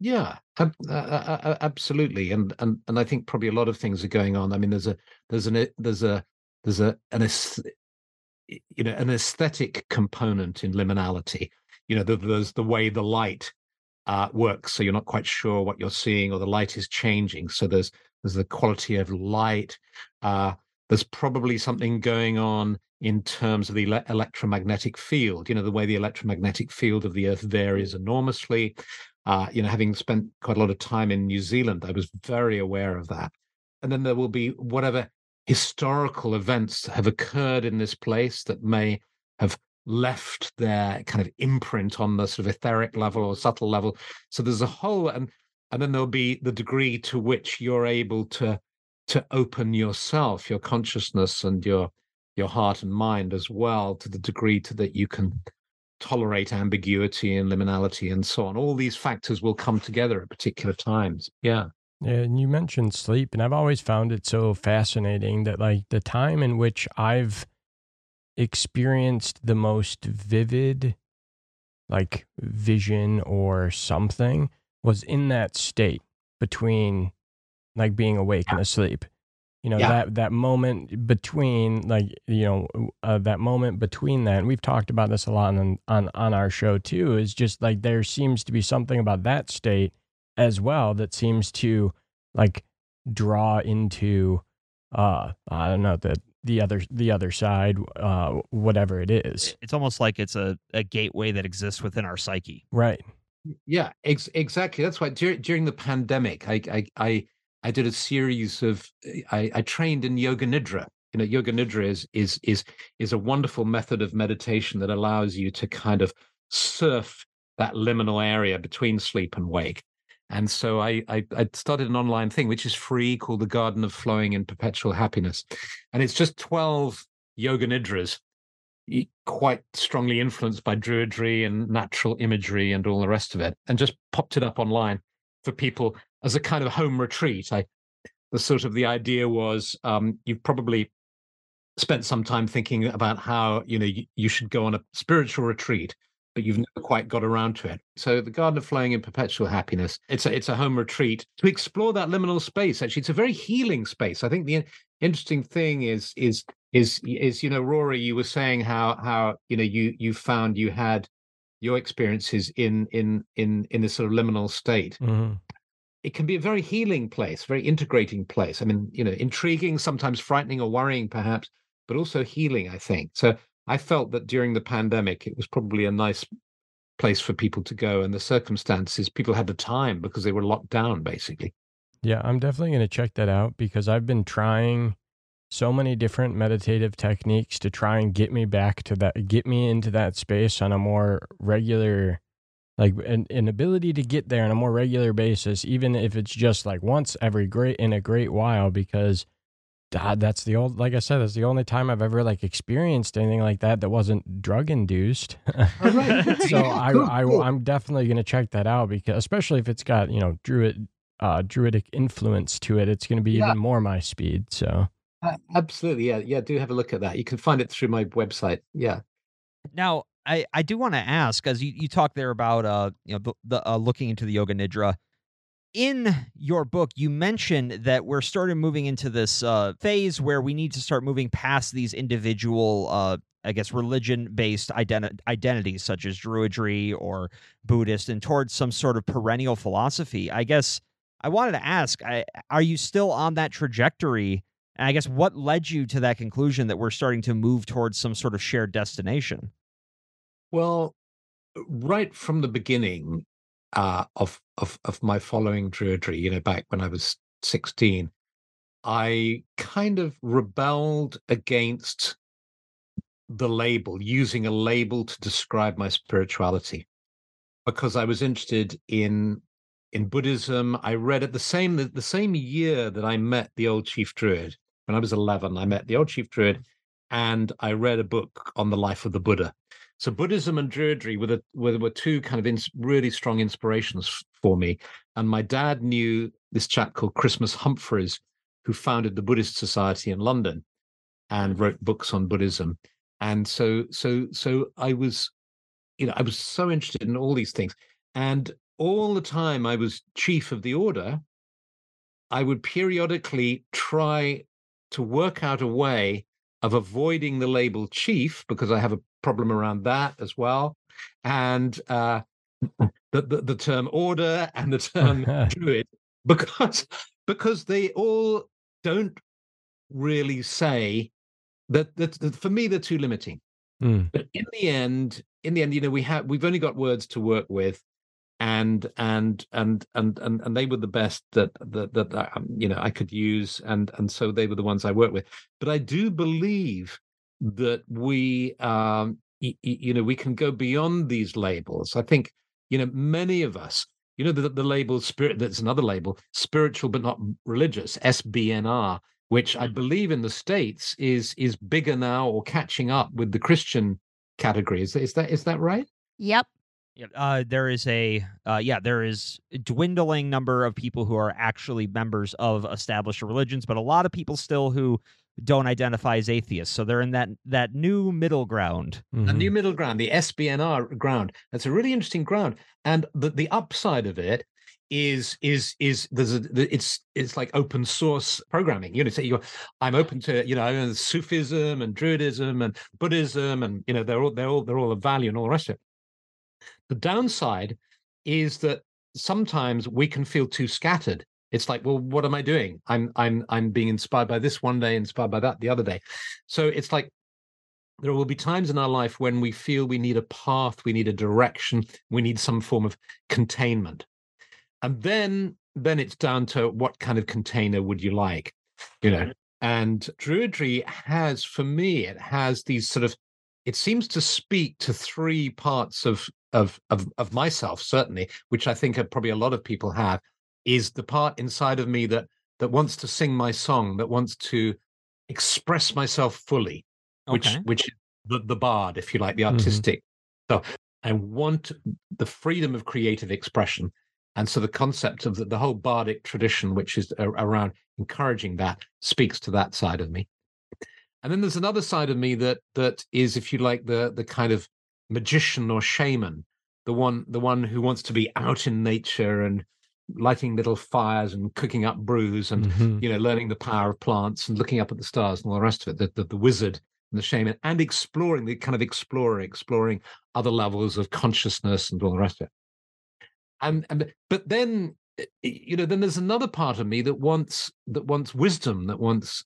Yeah, uh, uh, uh, absolutely, and and and I think probably a lot of things are going on. I mean, there's a there's an there's a there's a an you know an aesthetic component in liminality. You know, there's the way the light uh, works, so you're not quite sure what you're seeing, or the light is changing. So there's there's the quality of light. Uh, there's probably something going on in terms of the le- electromagnetic field. You know, the way the electromagnetic field of the Earth varies enormously. Uh, you know, having spent quite a lot of time in New Zealand, I was very aware of that. And then there will be whatever historical events have occurred in this place that may have left their kind of imprint on the sort of etheric level or subtle level. So there's a whole and and then there'll be the degree to which you're able to to open yourself, your consciousness and your your heart and mind as well, to the degree to that you can tolerate ambiguity and liminality and so on. All these factors will come together at particular times. Yeah.
And you mentioned sleep, and I've always found it so fascinating that like the time in which I've experienced the most vivid like vision or something was in that state between like being awake and asleep. You know yeah. that that moment between like you know uh, that moment between that and we've talked about this a lot on on on our show too is just like there seems to be something about that state as well that seems to like draw into uh i don't know the the other the other side uh whatever it is.
It's almost like it's a, a gateway that exists within our psyche.
Right.
Yeah ex- exactly. That's why dur- during the pandemic I, I i i did a series of i i trained in yoga nidra. You know yoga nidra is is is is a wonderful method of meditation that allows you to kind of surf that liminal area between sleep and wake. And so I, I, I started an online thing which is free called the Garden of Flowing in Perpetual Happiness, and it's just twelve yoga nidras, quite strongly influenced by druidry and natural imagery and all the rest of it, and just popped it up online for people as a kind of home retreat. I the sort of the idea was um, you've probably spent some time thinking about how you know you, you should go on a spiritual retreat but you've never quite got around to it. So the Garden of Flowing in Perpetual Happiness, it's a, it's a home retreat to explore that liminal space. Actually, it's a very healing space. I think the interesting thing is is is is you know Rory, you were saying how how you know you you found you had your experiences in in in in this sort of liminal state. Mm-hmm. It can be a very healing place, very integrating place. I mean, you know, intriguing, sometimes frightening or worrying, perhaps, but also healing. I think so. I felt that during the pandemic, it was probably a nice place for people to go. And the circumstances, people had the time because they were locked down, basically.
Yeah, I'm definitely going to check that out because I've been trying so many different meditative techniques to try and get me back to that, get me into that space on a more regular, like an, an ability to get there on a more regular basis, even if it's just like once every great in a great while, because God, that's the old, like I said, that's the only time I've ever like experienced anything like that that wasn't drug induced. right. so I, I, I'm definitely going to check that out because, especially if it's got, you know, druid, uh, druidic influence to it, it's going to be yeah. even more my speed. So
uh, absolutely. Yeah. Yeah. Do have a look at that. You can find it through my website. Yeah.
Now, I, I do want to ask, as you, you talk there about, uh, you know, the, the uh, looking into the yoga nidra, in your book, you mentioned that we're starting moving into this uh, phase where we need to start moving past these individual, uh, I guess, religion based identi- identities such as Druidry or Buddhist and towards some sort of perennial philosophy. I guess I wanted to ask I, are you still on that trajectory? And I guess what led you to that conclusion that we're starting to move towards some sort of shared destination?
Well, right from the beginning, uh, of of of my following Druidry, you know, back when I was sixteen, I kind of rebelled against the label, using a label to describe my spirituality, because I was interested in in Buddhism. I read it the same the, the same year that I met the old chief druid. When I was 11, I met the old chief druid and I read a book on the life of the Buddha. So Buddhism and Druidry were the, were, were two kind of really strong inspirations for me. And my dad knew this chap called Christmas Humphreys, who founded the Buddhist Society in London and wrote books on Buddhism. And so, so, so I was, you know, I was so interested in all these things. And all the time I was chief of the order, I would periodically try to work out a way of avoiding the label chief because I have a problem around that as well, and uh, the, the, the term order and the term druid because because they all don't really say that, that, that for me they're too limiting. Mm. But in the end, in the end, you know, we have we've only got words to work with, and and and and and and they were the best that that that um, you know I could use, and and so they were the ones I worked with. But I do believe that we, um, y- y- you know, we can go beyond these labels. I think you know many of us, you know, the, the label spirit. That's another label, spiritual but not religious, SBNR, which I believe in the states is is bigger now or catching up with the Christian category. Is, is that is that right?
Yep.
Yeah, uh, there is a uh, yeah, there is a dwindling number of people who are actually members of established religions, but a lot of people still who don't identify as atheists. So they're in that that new middle ground.
Mm-hmm. A new middle ground, the SBNR ground. That's a really interesting ground, and the the upside of it is is is there's a it's it's like open source programming you know so you i'm open to you know sufism and druidism and buddhism and you know they're all they're all they're all of value and all the rest of it the downside is that sometimes we can feel too scattered. It's like, well, what am I doing? I'm I'm I'm being inspired by this one day, inspired by that the other day. So it's like there will be times in our life when we feel we need a path, we need a direction, we need some form of containment. And then then it's down to what kind of container would you like, you know. Mm-hmm. And Druidry has, for me, it has these sort of it seems to speak to three parts of of of of myself certainly which i think probably a lot of people have is the part inside of me that that wants to sing my song that wants to express myself fully which okay. which is the, the bard if you like the mm-hmm. artistic mm-hmm. so i want the freedom of creative expression and so the concept of the, the whole bardic tradition which is around encouraging that speaks to that side of me and then there's another side of me that that is if you like the the kind of magician or shaman, the one the one who wants to be out in nature and lighting little fires and cooking up brews and mm-hmm. you know learning the power of plants and looking up at the stars and all the rest of it. The, the, the wizard and the shaman and exploring the kind of explorer, exploring other levels of consciousness and all the rest of it. And, and but then you know then there's another part of me that wants that wants wisdom that wants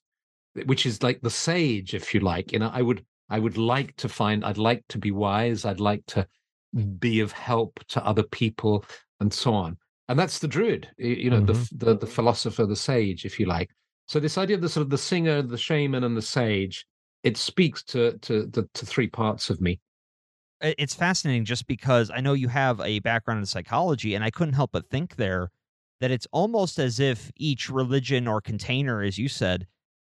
which is like the sage if you like you know i would I would like to find, I'd like to be wise, I'd like to be of help to other people, and so on. And that's the druid, you know, mm-hmm. the, the the philosopher, the sage, if you like. So this idea of the sort of the singer, the shaman, and the sage, it speaks to to the to three parts of me.
It's fascinating just because I know you have a background in psychology, and I couldn't help but think there that it's almost as if each religion or container, as you said,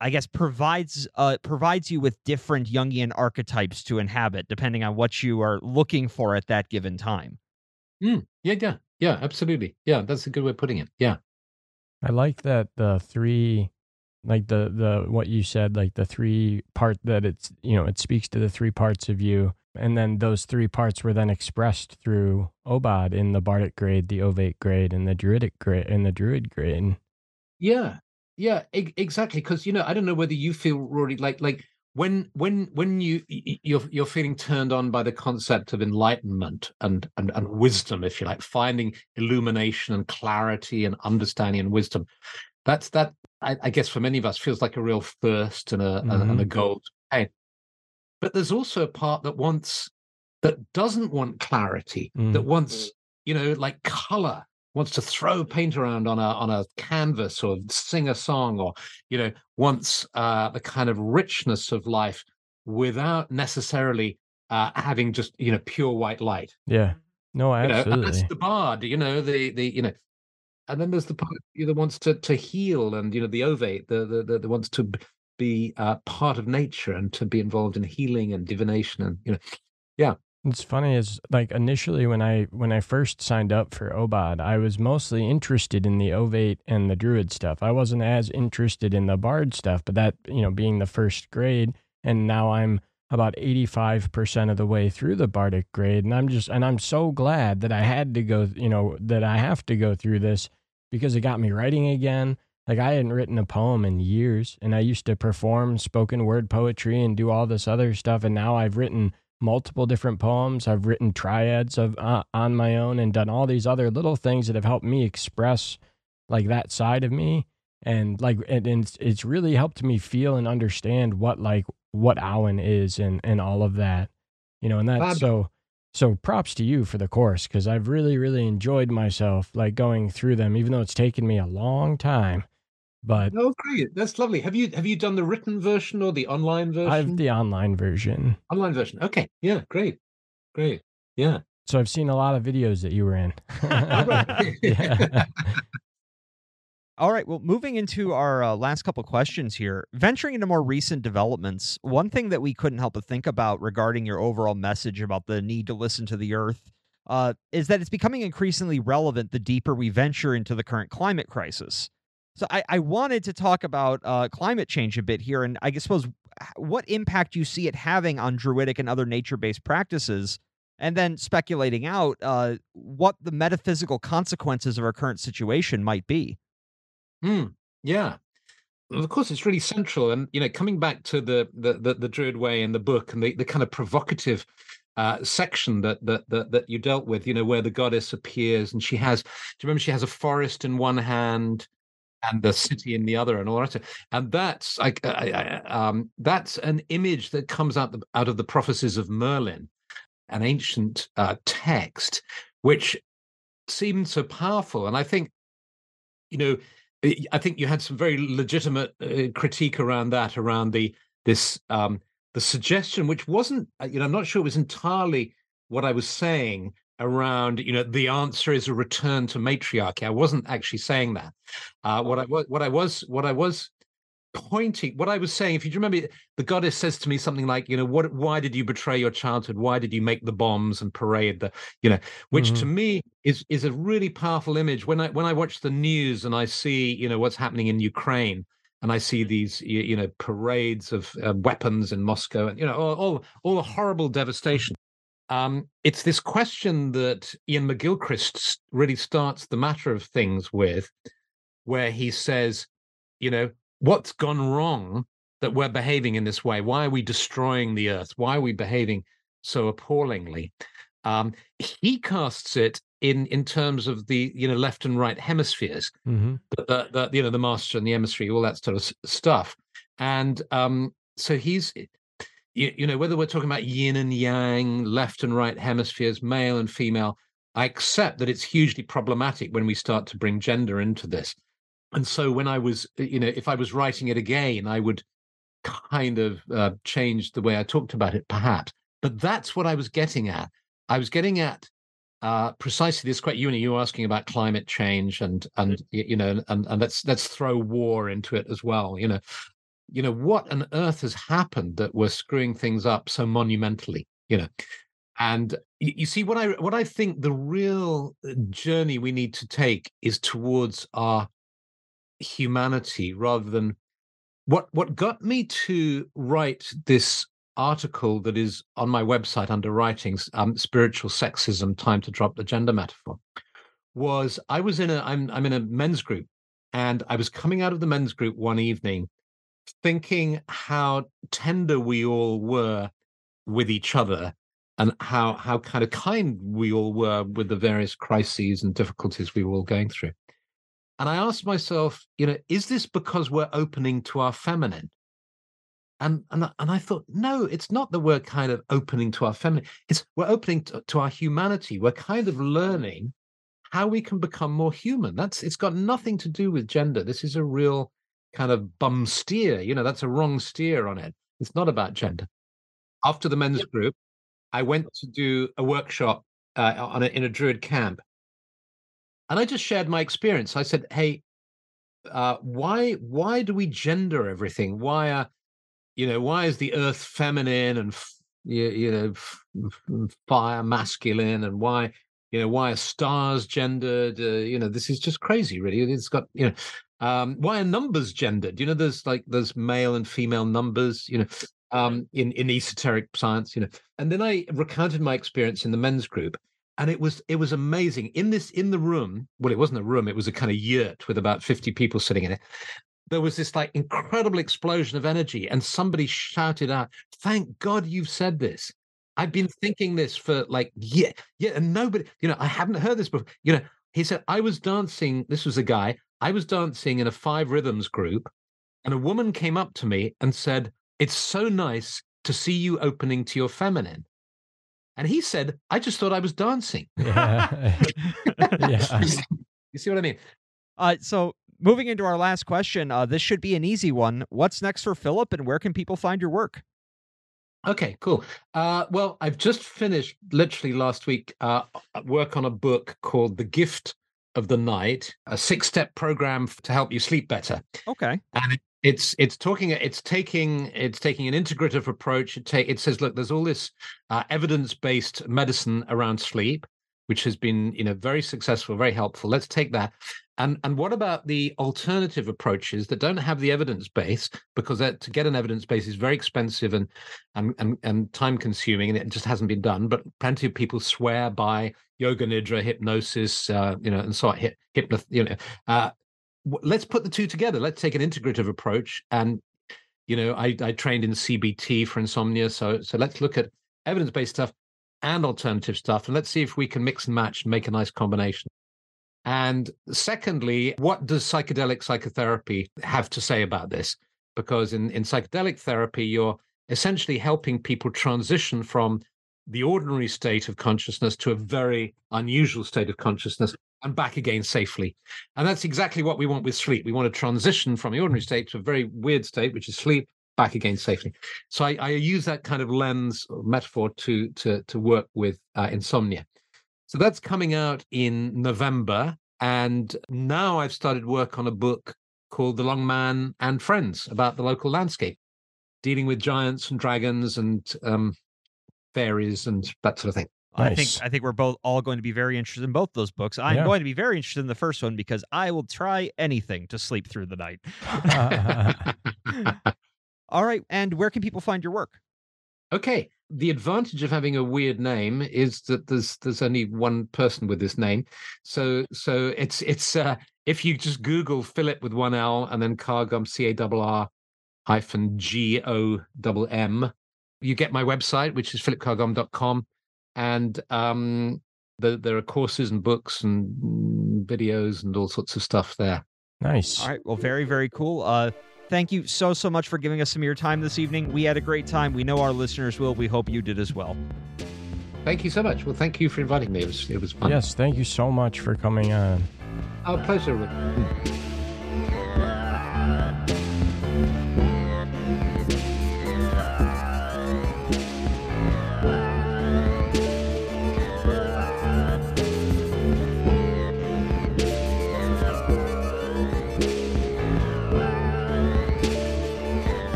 I guess provides uh, provides you with different Jungian archetypes to inhabit depending on what you are looking for at that given time.
Mm, yeah, yeah, yeah, absolutely. Yeah, that's a good way of putting it. Yeah,
I like that the three, like the the what you said, like the three part that it's you know it speaks to the three parts of you, and then those three parts were then expressed through OBOD in the Bardic grade, the Ovate grade, and the Druidic grade, and the Druid grade.
Yeah, yeah, e- exactly. Because you know, I don't know whether you feel Rory like like when when when you you're you're feeling turned on by the concept of enlightenment and and and wisdom, if you like, finding illumination and clarity and understanding and wisdom. That's that. I, I guess for many of us feels like a real thirst and a mm-hmm. and a gold. Hey, but there's also a part that wants that doesn't want clarity, mm. that wants you know like color wants to throw paint around on a on a canvas or sing a song or you know wants uh, the kind of richness of life without necessarily uh, having just you know pure white light.
Yeah. No, absolutely.
You know, that's the bard. You know the the you know and then there's the part that wants to to heal, and you know the ovate, the the the, the wants to be uh, part of nature and to be involved in healing and divination, and you know, yeah.
It's funny is like initially when I when I first signed up for OBOD, I was mostly interested in the Ovate and the Druid stuff. I wasn't as interested in the Bard stuff, but that you know being the first grade, and now I'm about 85% of the way through the bardic grade and I'm just and I'm so glad that I had to go you know that I have to go through this because it got me writing again like I hadn't written a poem in years and I used to perform spoken word poetry and do all this other stuff and now I've written multiple different poems I've written triads of uh, on my own and done all these other little things that have helped me express like that side of me and like and, and it's, it's really helped me feel and understand what like what Awen is and and all of that. You know, and that's Bob. so so props to you for the course because I've really really enjoyed myself like going through them, even though it's taken me a long time. But
oh, great! That's lovely. Have you have you done the written version or the online version?
I have the online version.
Online version. Okay. Yeah. Great. Great. Yeah.
So I've seen a lot of videos that you were in.
All right. Well, moving into our uh, last couple questions here, venturing into more recent developments, one thing that we couldn't help but think about regarding your overall message about the need to listen to the earth uh, is that it's becoming increasingly relevant the deeper we venture into the current climate crisis. So I, I wanted to talk about uh, climate change a bit here, and I suppose what impact you see it having on druidic and other nature-based practices, and then speculating out uh, what the metaphysical consequences of our current situation might be.
Mm, yeah. Of course, it's really central, and you know, coming back to the the the, the Druid way in the book and the, the kind of provocative uh, section that, that that that you dealt with, you know, where the goddess appears and she has. Do you remember she has a forest in one hand and the city in the other, and all that? And that's like I, um, that's an image that comes out the, out of the prophecies of Merlin, an ancient uh, text, which seemed so powerful, and I think, you know I think you had some very legitimate uh, critique around that, around the this um, the suggestion, which wasn't, uh, you know, I'm not sure it was entirely what I was saying around, you know, the answer is a return to matriarchy. I wasn't actually saying that. Uh, what I was, what I was, what I was pointing what i was saying if you remember the goddess says to me something like you know what why did you betray your childhood why did you make the bombs and parade the you know which mm-hmm. to me is is a really powerful image when i when i watch the news and i see you know what's happening in ukraine and i see these you, you know parades of uh, weapons in moscow and you know all, all, all the horrible devastation um, it's this question that Iain McGilchrist really starts the matter of things with, where he says, you know, what's gone wrong that we're behaving in this way? Why are we destroying the earth? Why are we behaving so appallingly? Um, he casts it in in terms of the you know left and right hemispheres, mm-hmm. the, the, the, you know the master and the emissary, all that sort of stuff, and um, so he's you, you know whether we're talking about yin and yang, left and right hemispheres, male and female. I accept that it's hugely problematic when we start to bring gender into this and so when I was, uh, you know, if I was writing it again, I would kind of uh, change the way I talked about it, perhaps. But that's what I was getting at. I was getting at uh, precisely this question. You know, you were asking about climate change, and and you know, and and let's let's throw war into it as well. You know, you know what on earth has happened that we're screwing things up so monumentally. You know, and you, see what I what I think the real uh, journey we need to take is towards our humanity rather than what what got me to write this article that is on my website under writings um, spiritual sexism time to drop the gender metaphor was i was in a i'm i'm in a men's group and i was coming out of the men's group one evening thinking how tender we all were with each other and how how kind of kind we all were with the various crises and difficulties we were all going through and I asked myself, you know, is this because we're opening to our feminine? And and and I thought, no, it's not that we're kind of opening to our feminine. It's we're opening to, to our humanity. We're kind of learning how we can become more human. That's it's got nothing to do with gender. This is a real kind of bum steer. You know, that's a wrong steer on it. It's not about gender. After the men's group, I went to do a workshop uh, on a, in a druid camp, and I just shared my experience. I said, "Hey, uh, why why do we gender everything? Why are you know why is the earth feminine and f- you, you know f- f- fire masculine and why you know why are stars gendered? Uh, you know this is just crazy, really. It's got you know." Um, why are numbers gendered? You know, there's like there's male and female numbers. You know, um, in in esoteric science. You know, and then I recounted my experience in the men's group, and it was it was amazing in this in the room well it wasn't a room it was a kind of yurt with about 50 people sitting in it there was this like incredible explosion of energy and somebody shouted out thank god you've said this i've been thinking this for like yeah yeah and nobody you know i haven't heard this before you know he said i was dancing this was a guy i was dancing in a five rhythms group and a woman came up to me and said it's so nice to see you opening to your feminine and he said, I just thought I was dancing.
Yeah. yeah.
you see what I mean?
Uh, so moving into our last question, uh, this should be an easy one. What's next for Philip, and where can people find your work?
Okay, cool. Uh, well, I've just finished literally last week uh, work on a book called The Gift of the Night, a six step program to help you sleep better.
Okay.
And it's it's talking it's taking it's taking an integrative approach it take it says look there's all this uh, evidence-based medicine around sleep which has been you know very successful very helpful let's take that and and what about the alternative approaches that don't have the evidence base because to get an evidence base is very expensive and and and, and time consuming and it just hasn't been done but plenty of people swear by yoga nidra hypnosis uh, you know and so on hypno you know uh, let's put the two together. Let's take an integrative approach. And you know, I, I trained in CBT for insomnia, so so let's look at evidence based stuff and alternative stuff, and let's see if we can mix and match and make a nice combination. And secondly, what does psychedelic psychotherapy have to say about this? Because in, in psychedelic therapy, you're essentially helping people transition from the ordinary state of consciousness to a very unusual state of consciousness and back again safely. And that's exactly what we want with sleep. We want to transition from the ordinary state to a very weird state, which is sleep, back again safely. So I, I use that kind of lens metaphor to to to work with uh, insomnia. So that's coming out in November, and now I've started work on a book called The Long Man and Friends about the local landscape, dealing with giants and dragons and um, fairies and that sort of thing.
Nice. I think I think we're both all going to be very interested in both those books. I'm yeah. going to be very interested in the first one because I will try anything to sleep through the night. all right, and where can people find your work?
Okay, the advantage of having a weird name is that there's there's only one person with this name, so so it's it's uh, if you just Google Philip with one L and then Carr-Gomm C A R R hyphen G O M M, you get my website which is philipcarrgomm.com and um, the, there are courses and books and videos and all sorts of stuff there.
Nice.
All right. Well, very, very cool. Uh, thank you so, so much for giving us some of your time this evening. We had a great time. We know our listeners will. We hope you did as well.
Thank you so much. Well, thank you for inviting me. It was, it was fun.
Yes, thank you so much for coming on.
Our pleasure.